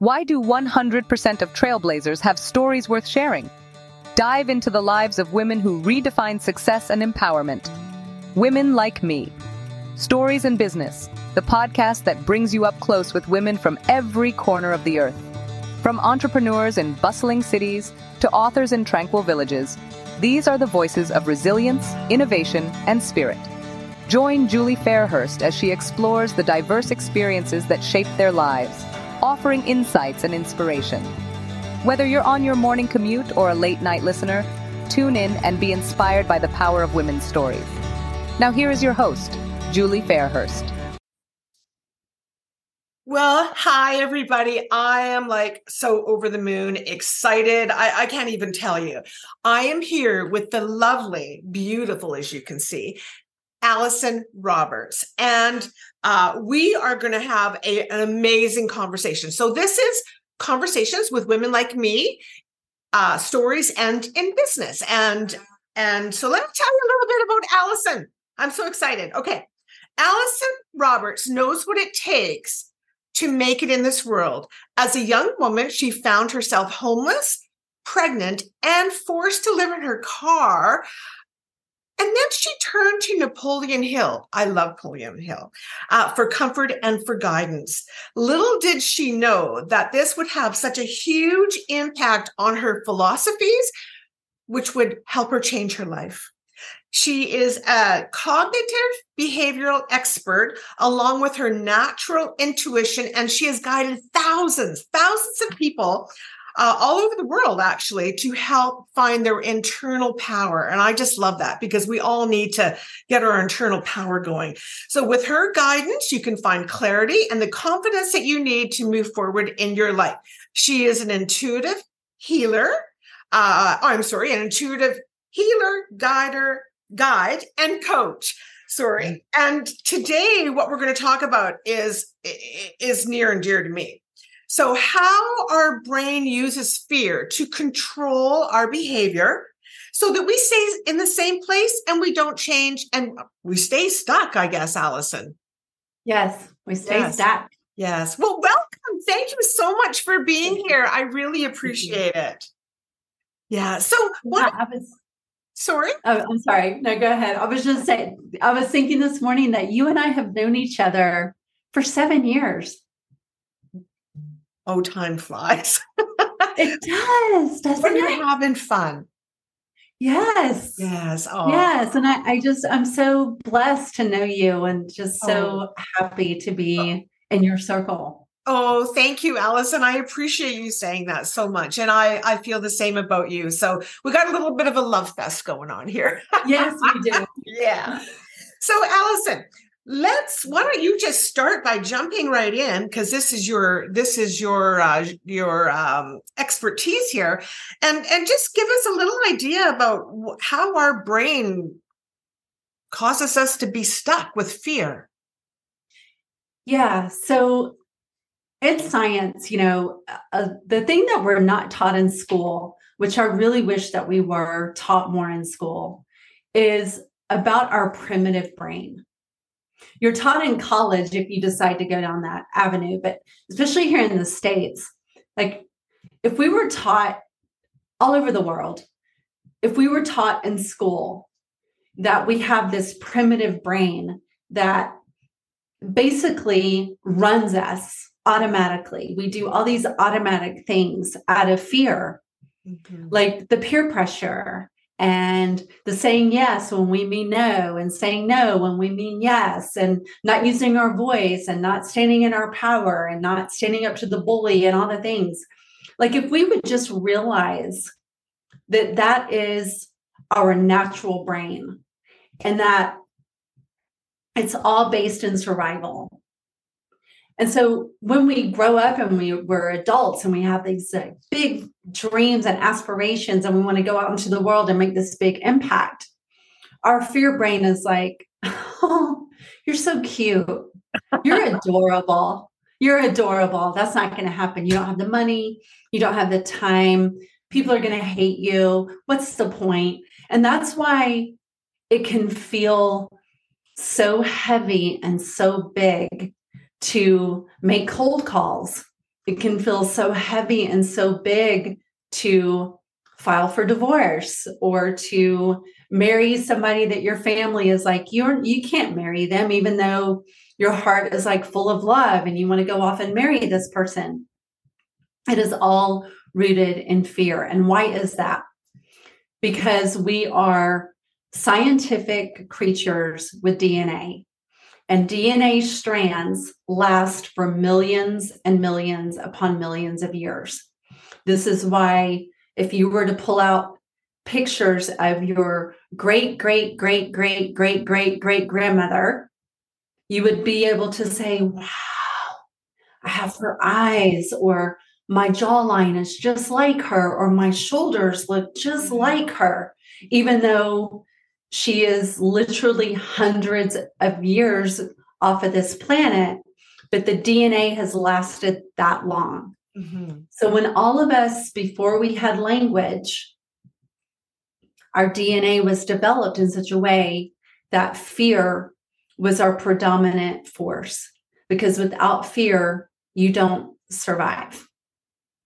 Why do 100% of trailblazers have stories worth sharing? Dive into the lives of women who redefine success and empowerment. Women Like Me. Stories in Business, the podcast that brings you up close with women from every corner of the earth. From entrepreneurs in bustling cities to authors in tranquil villages, these are the voices of resilience, innovation, and spirit. Join Julie Fairhurst as she explores the diverse experiences that shape their lives offering insights and inspiration. Whether you're on your morning commute or a late night listener, tune in and be inspired by the power of women's stories. Now, here is your host, Julie Fairhurst. Well, hi, everybody. I am like so over the moon, excited. I, I, can't even tell you. I am here with the lovely, beautiful, as you can see, Allyson Roberts. And uh, we are going to have a, an amazing conversation. So, this is conversations with women like me, uh, stories and in business. And and so let me tell you a little bit about Allyson. I'm so excited. Okay. Allyson Roberts knows what it takes to make it in this world. As a young woman, she found herself homeless, pregnant, and forced to live in her car and then she turned to Napoleon Hill. I love Napoleon Hill uh, for comfort and for guidance. Little did she know that this would have such a huge impact on her philosophies, which would help her change her life. She is a cognitive behavioral expert along with her natural intuition, and she has guided thousands, thousands of people uh, all over the world, actually, to help find their internal power. And I just love that because we all need to get our internal power going. So, with her guidance, you can find clarity and the confidence that you need to move forward in your life. She is an intuitive healer. Uh, I'm sorry, an intuitive healer, guider, guide, and coach sorry and today what we're going to talk about is is near and dear to me so, how our brain uses fear to control our behavior so that we stay in the same place and we don't change and we stay stuck, I guess, Allyson. Yes, we stay yes. stuck. Yes. Well, welcome. Thank you so much for being here. I really appreciate it. Yeah. So, what? Yeah, I was, sorry. Oh, I'm sorry. No, go ahead. I was just saying, I was thinking this morning that you and I have known each other for seven years oh, time flies. it does, doesn't when it? you're having fun. Yes. Yes. Oh. Yes. And I, I just, I'm so blessed to know you and just oh. so oh. happy to oh. be in your circle. Oh, thank you, Allyson. I appreciate you saying that so much. And I, I feel the same about you. So we got a little bit of a love fest going on here. yes, we do. yeah. So, Allyson, let's why don't you just start by jumping right in because this is your this is your uh, your um, expertise here. And and just give us a little idea about how our brain causes us to be stuck with fear. Yeah so it's science you know uh, the thing that we're not taught in school which i really wish that we were taught more in school is about our primitive brain you're taught in college if you decide to go down that avenue but especially here in the states like if we were taught all over the world if we were taught in school that we have this primitive brain that basically runs us automatically we do all these automatic things out of fear mm-hmm. like the peer pressure and the saying yes when we mean no and saying no when we mean yes and not using our voice and not standing in our power and not standing up to the bully and all the things. Like if we would just realize that that is our natural brain and that it's all based in survival and so when we grow up and we, we're adults and we have these uh, big dreams and aspirations and we want to go out into the world and make this big impact, our fear brain is like, oh, you're so cute. You're adorable. You're adorable. That's not going to happen. You don't have the money. You don't have the time. People are going to hate you. What's the point? And that's why it can feel so heavy and so big to make cold calls. It can feel so heavy and so big to file for divorce or to marry somebody that your family is like you're you can't marry them even though your heart is like full of love and you want to go off and marry this person. It is all rooted in fear. And why is that? Because we are scientific creatures with DNA and DNA strands last for millions and millions upon millions of years. This is why if you were to pull out pictures of your great, great, great, great, great, great, great grandmother, you would be able to say, wow, I have her eyes, or my jawline is just like her, or my shoulders look just like her, even though she is literally hundreds of years off of this planet, but the DNA has lasted that long. Mm-hmm. So when all of us, before we had language, our DNA was developed in such a way that fear was our predominant force. Because without fear, you don't survive.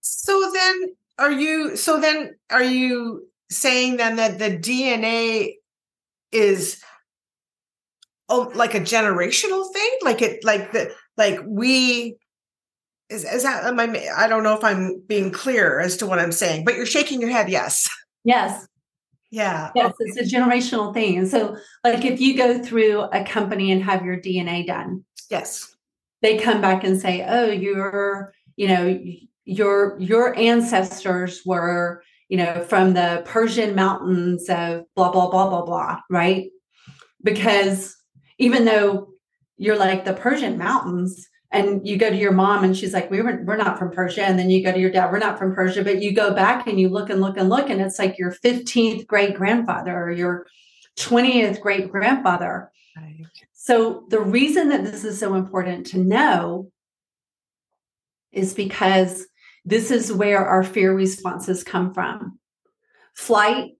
So then are you so then are you saying then that the DNA is oh like a generational thing? Like it like the like we is, is that am I, I don't know if I'm being clear as to what I'm saying, but you're shaking your head. Yes. Yes. Yeah. Yes, okay. it's a generational thing. And so, like, if you go through a company and have your DNA done, yes, they come back and say, "Oh, you're, you know, your your ancestors were, you know, from the Persian mountains of blah blah blah blah blah," right? Because even though you're like the Persian mountains, and you go to your mom and she's like we were, we're not from persia and then you go to your dad we're not from persia but you go back and you look and look and look and it's like your 15th great grandfather or your 20th great grandfather right. so the reason that this is so important to know is because this is where our fear responses come from. Flight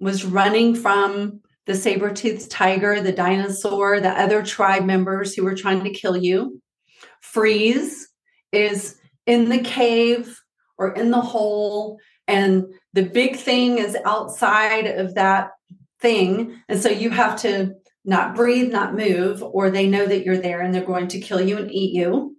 was running from the saber-toothed tiger the dinosaur the other tribe members who were trying to kill you. Freeze is in the cave or in the hole and the big thing is outside of that thing and so you have to not breathe not move or they know that you're there and they're going to kill you and eat you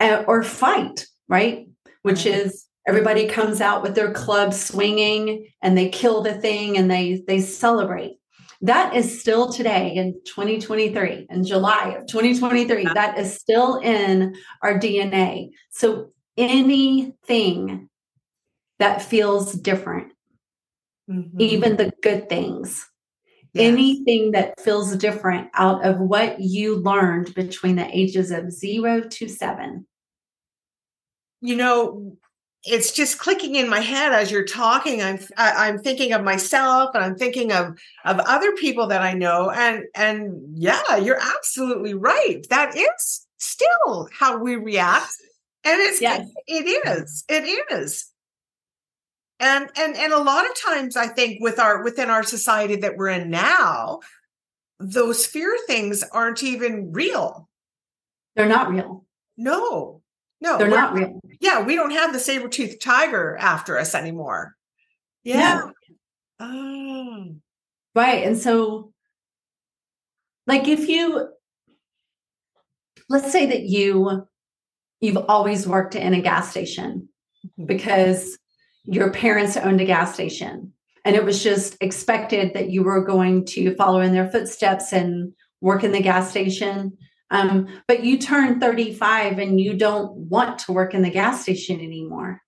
eh, or fight right which is everybody comes out with their club swinging and they kill the thing and they they celebrate that is still today in 2023 in july of 2023 that is still in our dna so anything that feels different mm-hmm. even the good things yes. anything that feels different out of what you learned between the ages of 0 to 7 you know it's just clicking in my head as you're talking. I'm I, am i am thinking of myself and i'm thinking of of other people that i know and and yeah you're absolutely right. That is still how we react and it's yes. it is it is. And and and a lot of times i think with our within our society that we're in now those fear things aren't even real. They're not real. No no, they're not real. Yeah, we don't have the saber tooth tiger after us anymore. Yeah. Oh. Right. And so, like, if you, let's say that you, you've always worked in a gas station mm-hmm. because your parents owned a gas station and it was just expected that you were going to follow in their footsteps and work in the gas station um, but you turn 35 and you don't want to work in the gas station anymore.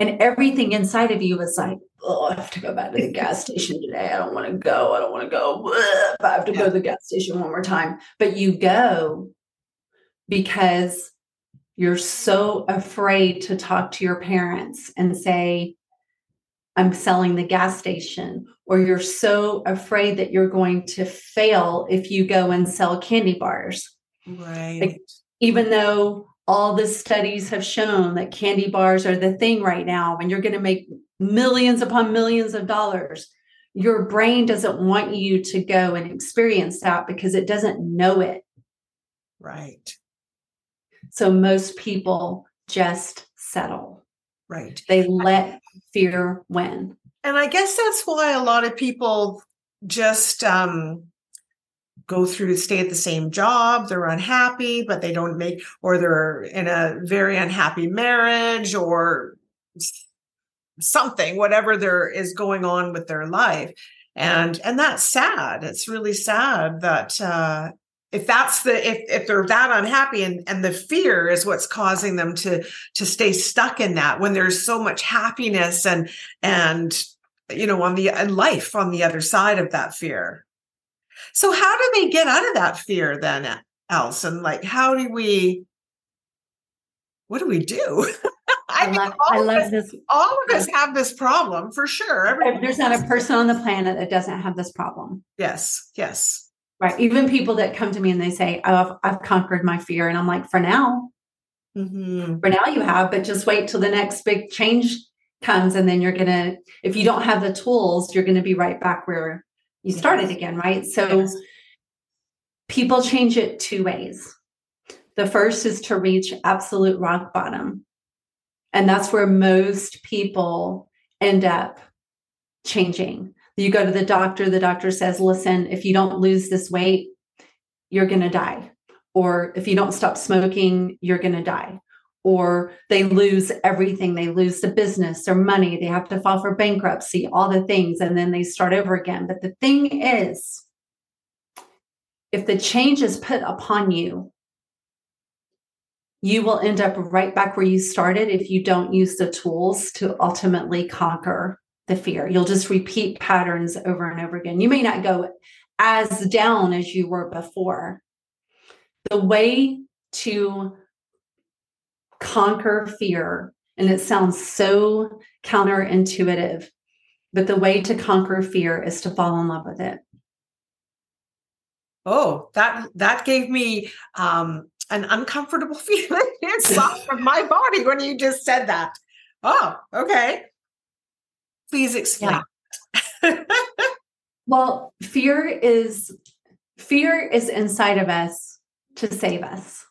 And everything inside of you is like, oh, I have to go back to the gas station today. I don't want to go. I don't want to go. I have to go to the gas station one more time. But you go because you're so afraid to talk to your parents and say, I'm selling the gas station, or you're so afraid that you're going to fail if you go and sell candy bars. Right. Like, even though all the studies have shown that candy bars are the thing right now, and you're going to make millions upon millions of dollars, your brain doesn't want you to go and experience that because it doesn't know it. Right. So most people just settle. Right. They let fear win. And I guess that's why a lot of people just um, go through stay at the same job. They're unhappy, but they don't make, or they're in a very unhappy marriage or something, whatever there is going on with their life. And and that's sad. It's really sad that uh, if that's the if if they're that unhappy and and the fear is what's causing them to to stay stuck in that when there's so much happiness and and you know on the and life on the other side of that fear so how do they get out of that fear then Allyson like how do we what do we do I, I love, I love us, this. All of us have this problem for sure. Everyone There's not a person on the planet that doesn't have this problem. Yes, yes. Right. Even people that come to me and they say, oh, I've, I've conquered my fear. And I'm like, for now, mm-hmm. for now you have, but just wait till the next big change comes. And then you're going to, if you don't have the tools, you're going to be right back where you started again. Right. So yes. people change it two ways. The first is to reach absolute rock bottom. And that's where most people end up changing. You go to the doctor, the doctor says, listen, if you don't lose this weight, you're going to die. Or if you don't stop smoking, you're going to die. Or they lose everything. They lose the business, their money. They have to file for bankruptcy, all the things, and then they start over again. But the thing is, if the change is put upon you, you will end up right back where you started if you don't use the tools to ultimately conquer the fear. You'll just repeat patterns over and over again. You may not go as down as you were before. The way to conquer fear, and it sounds so counterintuitive, but the way to conquer fear is to fall in love with it. Oh, that that gave me um, an uncomfortable feeling inside of my body when you just said that. Oh, okay. Please explain. Yeah. well, fear is fear is inside of us to save us.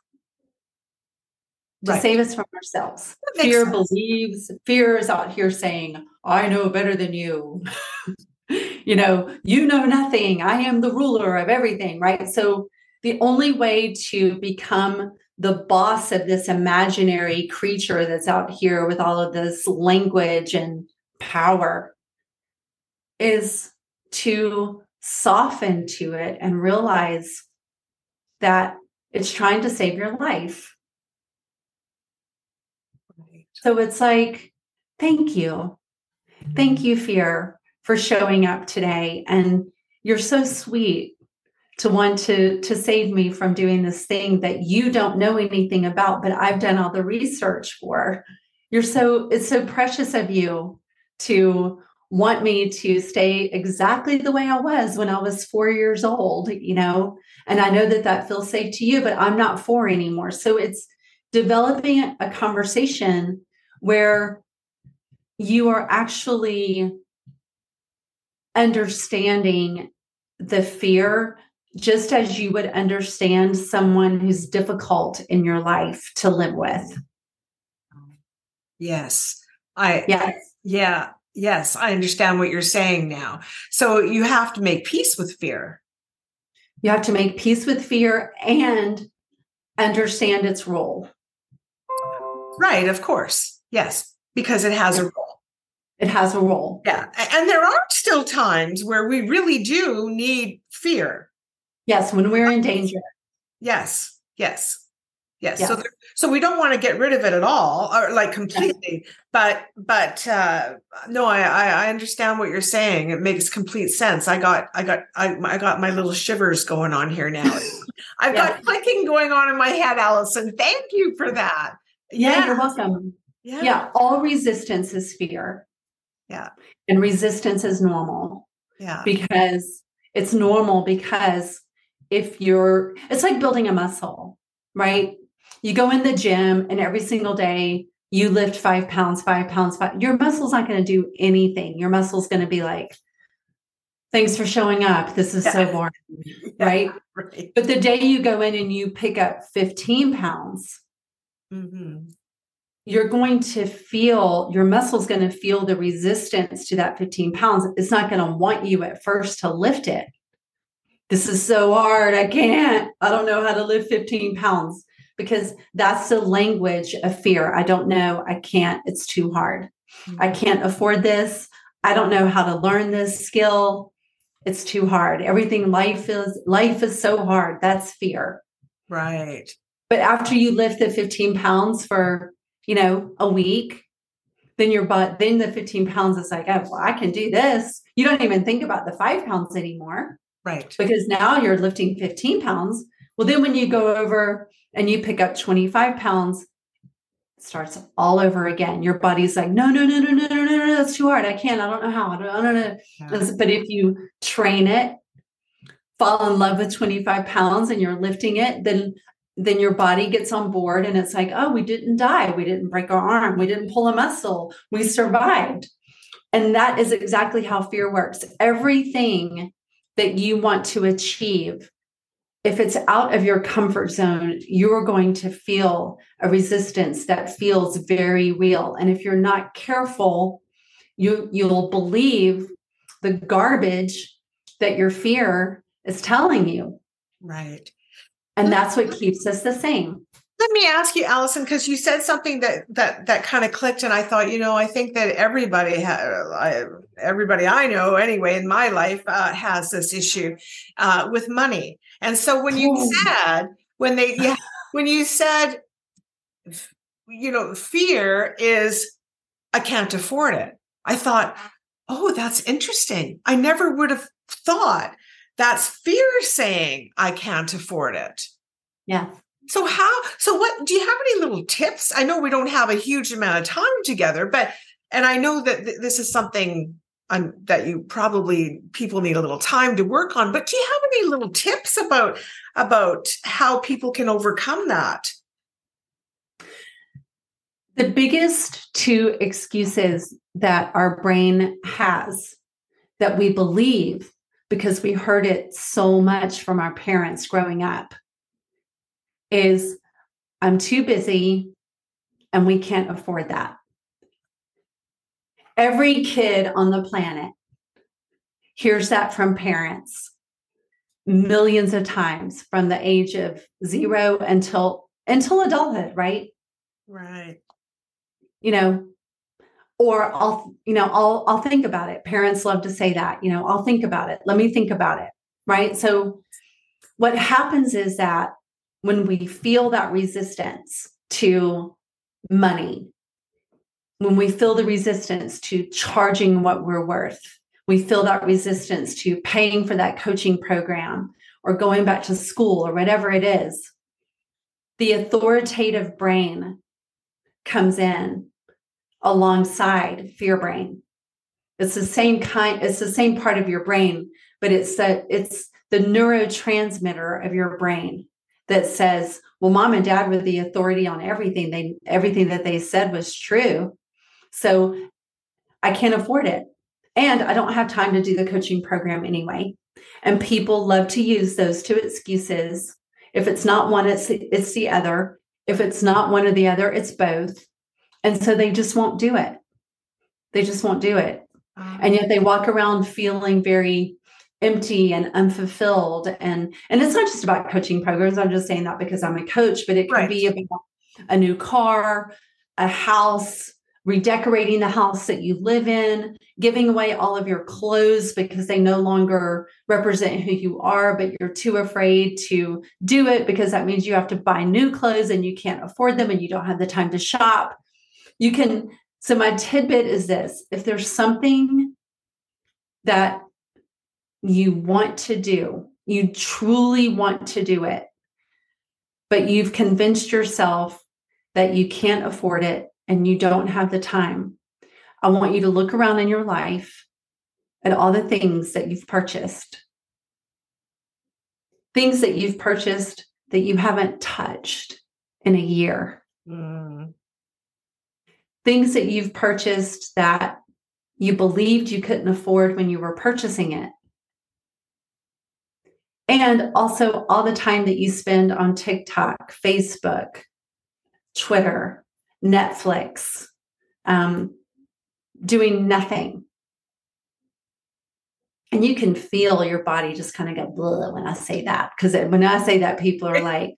To right. save us from ourselves. Fear sense. believes, fear is out here saying, I know better than you. you know, you know nothing. I am the ruler of everything, right? So the only way to become the boss of this imaginary creature that's out here with all of this language and power is to soften to it and realize that it's trying to save your life. So it's like, thank you. Mm-hmm. Thank you, fear, for showing up today. And you're so sweet to want to to save me from doing this thing that you don't know anything about but I've done all the research for. You're so it's so precious of you to want me to stay exactly the way I was when I was four years old, you know, and I know that that feels safe to you, but I'm not four anymore. So it's developing a conversation where you are actually understanding the fear just as you would understand someone who's difficult in your life to live with. Yes. I, yes. Yeah. Yes. I understand what you're saying now. So you have to make peace with fear. You have to make peace with fear and understand its role. Right. Of course. Yes. Because it has a role. It has a role. Yeah. And there are still times where we really do need fear. Yes. When we're in danger. Yes. Yes. Yes. So, there, so we don't want to get rid of it at all, or like completely. But, but uh, no, I, I understand what you're saying. It makes complete sense. I got, I got, I, I got my little shivers going on here now. I've yeah. got clicking going on in my head, Allyson. Thank you for that. Yeah, yeah. you're welcome. Yeah. yeah, all resistance is fear. Yeah, and resistance is normal. Yeah, because it's normal because if you're, it's like building a muscle, right? You go in the gym and every single day you lift five pounds, five pounds, five, your muscle's not going to do anything. Your muscle's going to be like, thanks for showing up. This is yeah. so boring. Yeah, right? right? But the day you go in and you pick up 15 pounds, mm-hmm. you're going to feel your muscle's going to feel the resistance to that 15 pounds. It's not going to want you at first to lift it. This is so hard. I can't. I don't know how to lift 15 pounds because that's the language of fear. I don't know. I can't. It's too hard. Mm-hmm. I can't afford this. I don't know how to learn this skill. It's too hard. Everything life is life is so hard. That's fear. Right. But after you lift the 15 pounds for you know, a week, then your butt, then the 15 pounds is like, oh, well, I can do this. You don't even think about the five pounds anymore. Right. Because now you're lifting 15 pounds. Well, then when you go over and you pick up 25 pounds, it starts all over again. Your body's like, no, no, no, no, no, no, no, no, that's too hard. I can't. I don't know how. I don't, I don't know. Yeah. But if you train it, fall in love with 25 pounds and you're lifting it, then then your body gets on board and it's like, oh, we didn't die. We didn't break our arm. We didn't pull a muscle. We survived. And that is exactly how fear works. Everything that you want to achieve, if it's out of your comfort zone, you're going to feel a resistance that feels very real. And if you're not careful, you you'll believe the garbage that your fear is telling you. Right. And that's what keeps us the same. Let me ask you, Allyson, because you said something that that that kind of clicked, and I thought, you know, I think that everybody, ha- everybody I know, anyway, in my life, uh, has this issue uh, with money. And so when you oh. said when they, yeah, when you said, you know, fear is I can't afford it. I thought, uh-huh. oh, that's interesting. I never would have thought that's fear saying, I can't afford it. Yeah. So how so what do you have any little tips? I know we don't have a huge amount of time together, but and I know that th- this is something um, that you probably people need a little time to work on, but do you have any little tips about about how people can overcome that? The biggest two excuses that our brain has that we believe because we heard it so much from our parents growing up is I'm too busy and we can't afford that. Every kid on the planet hears that from parents millions of times from the age of 0 until until adulthood, right? Right. You know, or I'll, you know, I'll I'll think about it. Parents love to say that, you know, I'll think about it. Let me think about it. Right? So what happens is that when we feel that resistance to money, when we feel the resistance to charging what we're worth, we feel that resistance to paying for that coaching program or going back to school or whatever it is, the authoritative brain comes in alongside fear brain. It's the same kind, it's the same part of your brain, but it's the it's the neurotransmitter of your brain that says, well, mom and dad were the authority on everything. They everything that they said was true. So I can't afford it. And I don't have time to do the coaching program anyway. And people love to use those two excuses. If it's not one, it's it's the other. If it's not one or the other, it's both. And so they just won't do it. They just won't do it. And yet they walk around feeling very empty and unfulfilled. And and it's not just about coaching programs. I'm just saying that because I'm a coach, but it can right. be about a new car, a house, redecorating the house that you live in, giving away all of your clothes because they no longer represent who you are, but you're too afraid to do it because that means you have to buy new clothes and you can't afford them and you don't have the time to shop. You can so my tidbit is this if there's something that you want to do you truly want to do it but you've convinced yourself that you can't afford it and you don't have the time i want you to look around in your life at all the things that you've purchased. Things that you've purchased that you haven't touched in a year. Mm. Things that you've purchased that you believed you couldn't afford when you were purchasing it. And also all the time that you spend on TikTok, Facebook, Twitter, Netflix, um, doing nothing. And you can feel your body just kind of get blah when I say that. Because when I say that, people are like,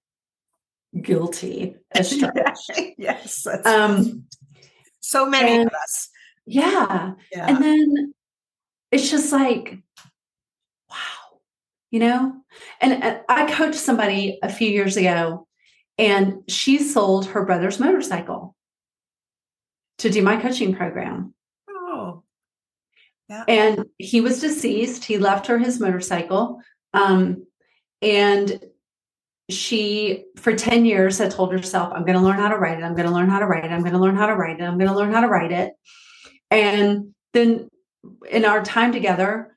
guilty as yes. Um, so many and- of us. yeah. Yeah. And then it's just like, wow, you know? And, and I coached somebody a few years ago, and she sold her brother's motorcycle to do my coaching program. oh. Yeah. And he was deceased. He left her his motorcycle. Um, and she, for 10 years, had told herself, I'm going to learn how to write it. I'm going to learn how to write it. I'm going to learn how to write it. I'm going to learn how to write it. And then in our time together,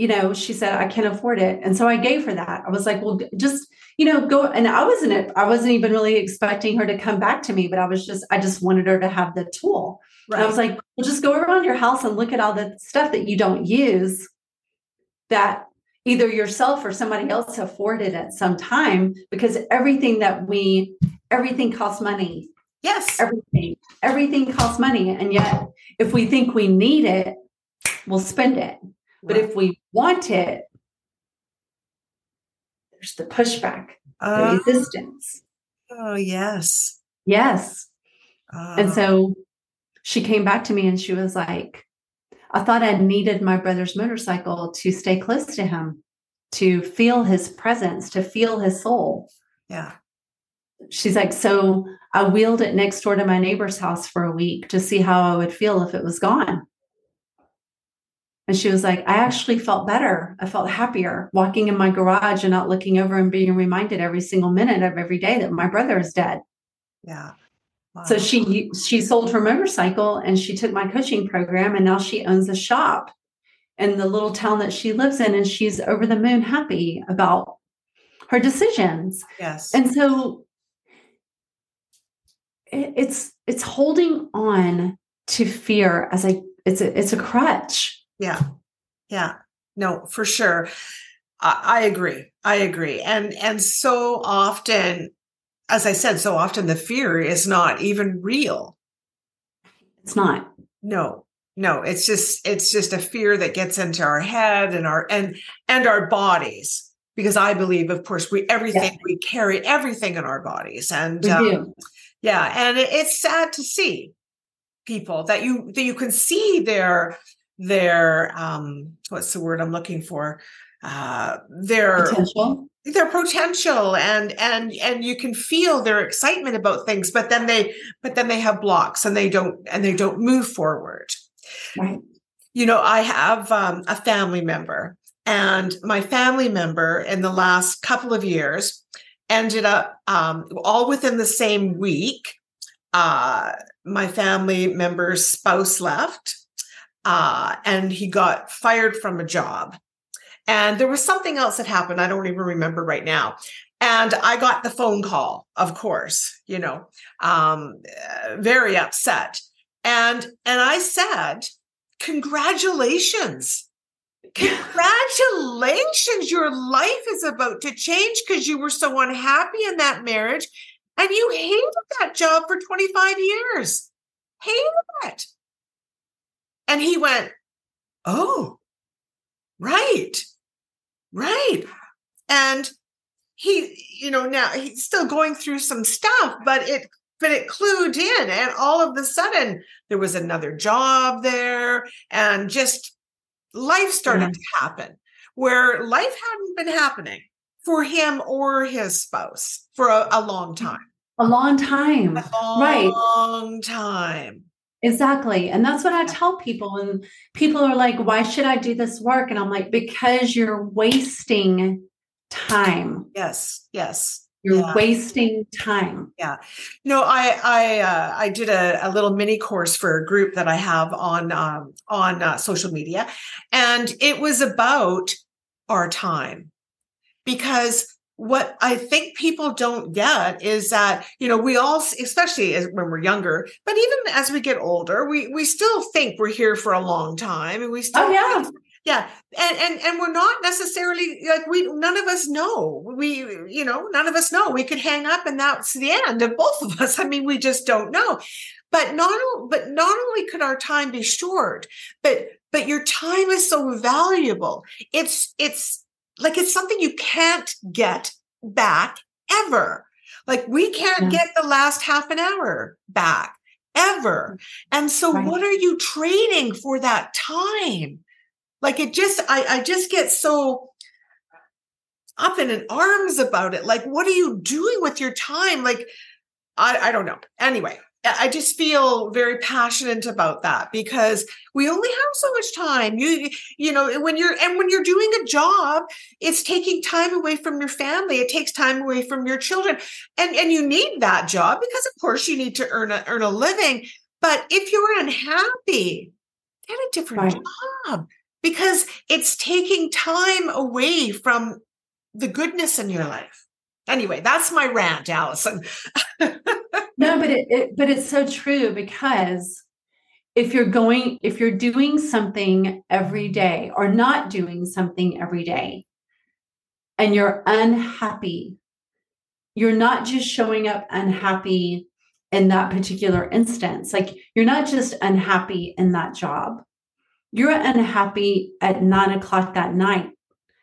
you know, she said, I can't afford it. And so I gave her that. I was like, well, just, you know, go. And I wasn't, I wasn't even really expecting her to come back to me, but I was just, I just wanted her to have the tool. And I was like, well, just go around your house and look at all the stuff that you don't use that either yourself or somebody else afforded at some time because everything that we, everything costs money. yes. Everything, everything costs money. And yet, if we think we need it, we'll spend it. But Right. if we want it, there's the pushback, the Uh, resistance. oh, yes. Yes. And Uh, so she came back to me and she was like, I thought I needed my brother's motorcycle to stay close to him, to feel his presence, to feel his soul. yeah. She's like, So I wheeled it next door to my neighbor's house for a week to see how I would feel if it was gone. And she was like, I actually felt better. I felt happier walking in my garage and not looking over and being reminded every single minute of every day that my brother is dead. Yeah. So she she sold her motorcycle and she took my coaching program and now she owns a shop in the little town that she lives in and she's over the moon happy about her decisions. yes. And so it, it's it's holding on to fear as a it's a it's a crutch. Yeah. Yeah. No, for sure. I, I agree. I agree. And and so often, as I said, so often the fear is not even real. It's not. No. No, it's just it's just a fear that gets into our head and our and and our bodies. Because I believe, of course, we everything we carry everything in our bodies. And um, yeah and it, it's sad to see people that you that you can see their their um what's the word i'm looking for uh their Potential. their potential and and and you can feel their excitement about things but then they but then they have blocks and they don't and they don't move forward Right. you know i have um, a family member and my family member in the last couple of years ended up um, all within the same week uh, my family member's spouse left uh, and he got fired from a job. And there was something else that happened. I don't even remember right now. And i got the phone call of course you know um, uh, very upset. And and i said congratulations. Congratulations. Your life is about to change because you were so unhappy in that marriage and you hated that job for 25 years. Hated it and he went oh right right and he you know now he's still going through some stuff but it but it clued in and all of a sudden there was another job there and just life started Yeah. to happen where life hadn't been happening for him or his spouse for a, a long mm. time A long time. a long Right. time Exactly. And that's what I tell people. And people are like, why should I do this work? And I'm like, because you're wasting time. yes yes You're Yeah. wasting time. Yeah. No, I I uh, I did a, a little mini course for a group that I have on um, on uh, social media, and it was about our time because what I think people don't get is that you know we all, especially as, when we're younger, but even as we get older, we we still think we're here for a long time, and we still Oh, yeah. think- yeah and and and we're not necessarily like we none of us know. We you know none of us know. We could hang up and that's the end of both of us. I mean we just don't know. But not but not only could our time be short but but your time is so valuable. It's it's like it's something you can't get back ever like we can't yeah. get the last half an hour back ever mm-hmm. and so right. what are you trading for that time like it just, I, I just get so up in arms about it. Like, what are you doing with your time? Like, I, I don't know. Anyway, I just feel very passionate about that because we only have so much time. You you know when you're and when you're doing a job, it's taking time away from your family. It takes time away from your children, and and you need that job because of course you need to earn a earn a living. But if you're unhappy, get a different right. job because it's taking time away from the goodness in your life. Anyway, that's my rant, Allyson. no, but it, it but it's so true because if you're going if you're doing something every day or not doing something every day and you're unhappy you're not just showing up unhappy in that particular instance like you're not just unhappy in that job you're unhappy at nine o'clock that night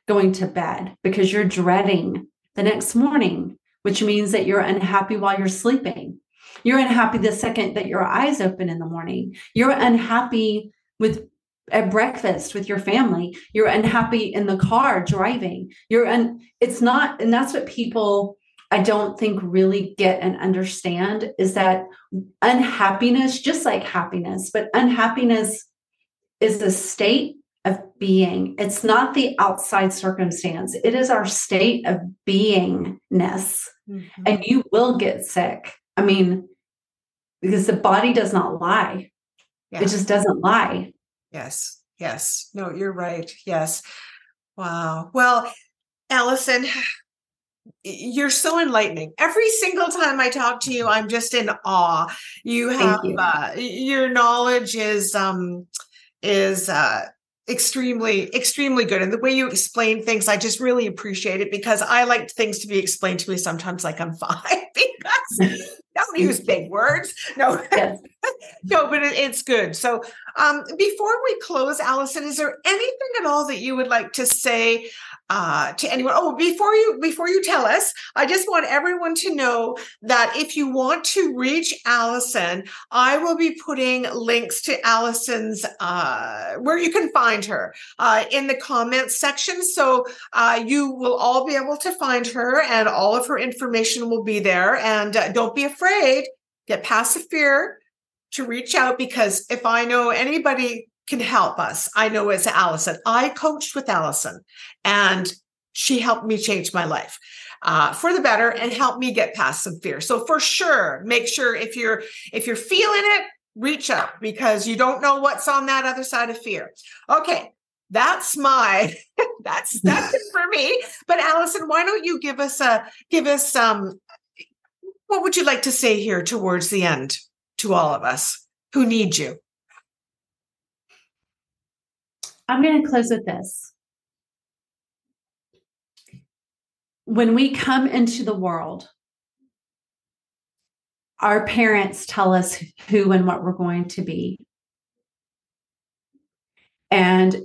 going to bed because you're dreading the next morning, which means that you're unhappy while you're sleeping. You're unhappy the second that your eyes open in the morning. You're unhappy with at breakfast with your family. You're unhappy in the car driving. You're un it's not, and that's what people I don't think really get and understand is that unhappiness, just like happiness, but unhappiness is a state of being. It's not the outside circumstance, it is our state of beingness. Mm-hmm. And you will get sick. I mean, because the body does not lie, yeah. it just doesn't lie. Yes. Yes. No, you're right. Yes. Wow. Well, Allyson, you're so enlightening. Every single time I talk to you, I'm just in awe. You have you. Uh, your knowledge is um is uh, extremely extremely good and the way you explain things i just really appreciate it because i like things to be explained to me sometimes like i'm five because don't use big words. No. Yes. no but it, it's good. So um, before we close allyson is there anything at all that you would like to say uh, to anyone. Oh, before you before you tell us, I just want everyone to know that if you want to reach Allyson, I will be putting links to Allyson's uh, where you can find her uh, in the comments section. So uh, you will all be able to find her, and all of her information will be there. And uh, don't be afraid. Get past the fear to reach out because if I know anybody can help us. I know it's Allyson. I coached with Allyson and she helped me change my life uh, for the better and help me get past some fear. So for sure, make sure if you're if you're feeling it, reach out because you don't know what's on that other side of fear. Okay, that's my that's that's it for me. But Allyson, why don't you give us a give us um what would you like to say here towards the end to all of us who need you? I'm going to close with this. When we come into the world, our parents tell us who and what we're going to be. And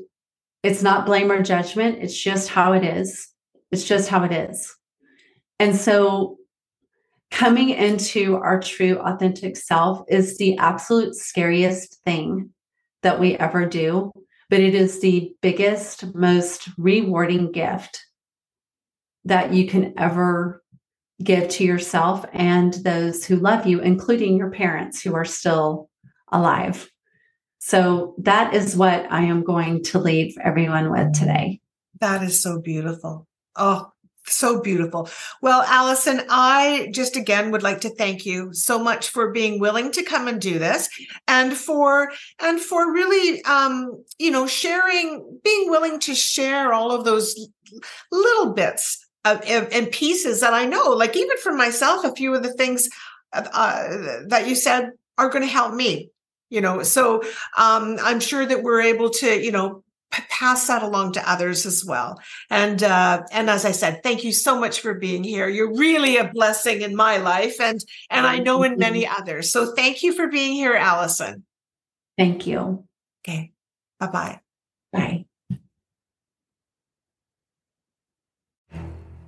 it's not blame or judgment, it's just how it is. It's just how it is. And so coming into our true authentic self is the absolute scariest thing that we ever do but it is the biggest, most rewarding gift that you can ever give to yourself and those who love you, including your parents who are still alive. So that is what I am going to leave everyone with today. That is so beautiful. Oh, so beautiful. Well, Allyson, I just again would like to thank you so much for being willing to come and do this and for and for really um you know sharing being willing to share all of those little bits of, of and pieces that I know like even for myself a few of the things uh, that you said are going to help me you know so um i'm sure that we're able to you know pass that along to others as well. And uh, and as I said, thank you so much for being here. You're really a blessing in my life, and and I know in many others. So thank you for being here, Allyson. Thank you. Okay. Bye-bye. Bye.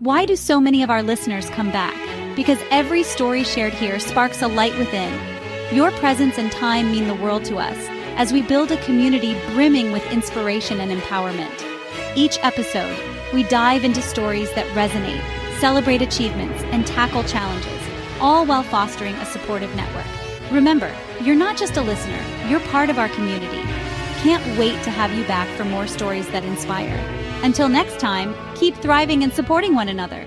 Why do so many of our listeners come back? Because every story shared here sparks a light within. Your presence and time mean the world to us as we build a community brimming with inspiration and empowerment. Each episode, we dive into stories that resonate, celebrate achievements, and tackle challenges, all while fostering a supportive network. Remember, you're not just a listener, you're part of our community. Can't wait to have you back for more stories that inspire. Until next time, keep thriving and supporting one another.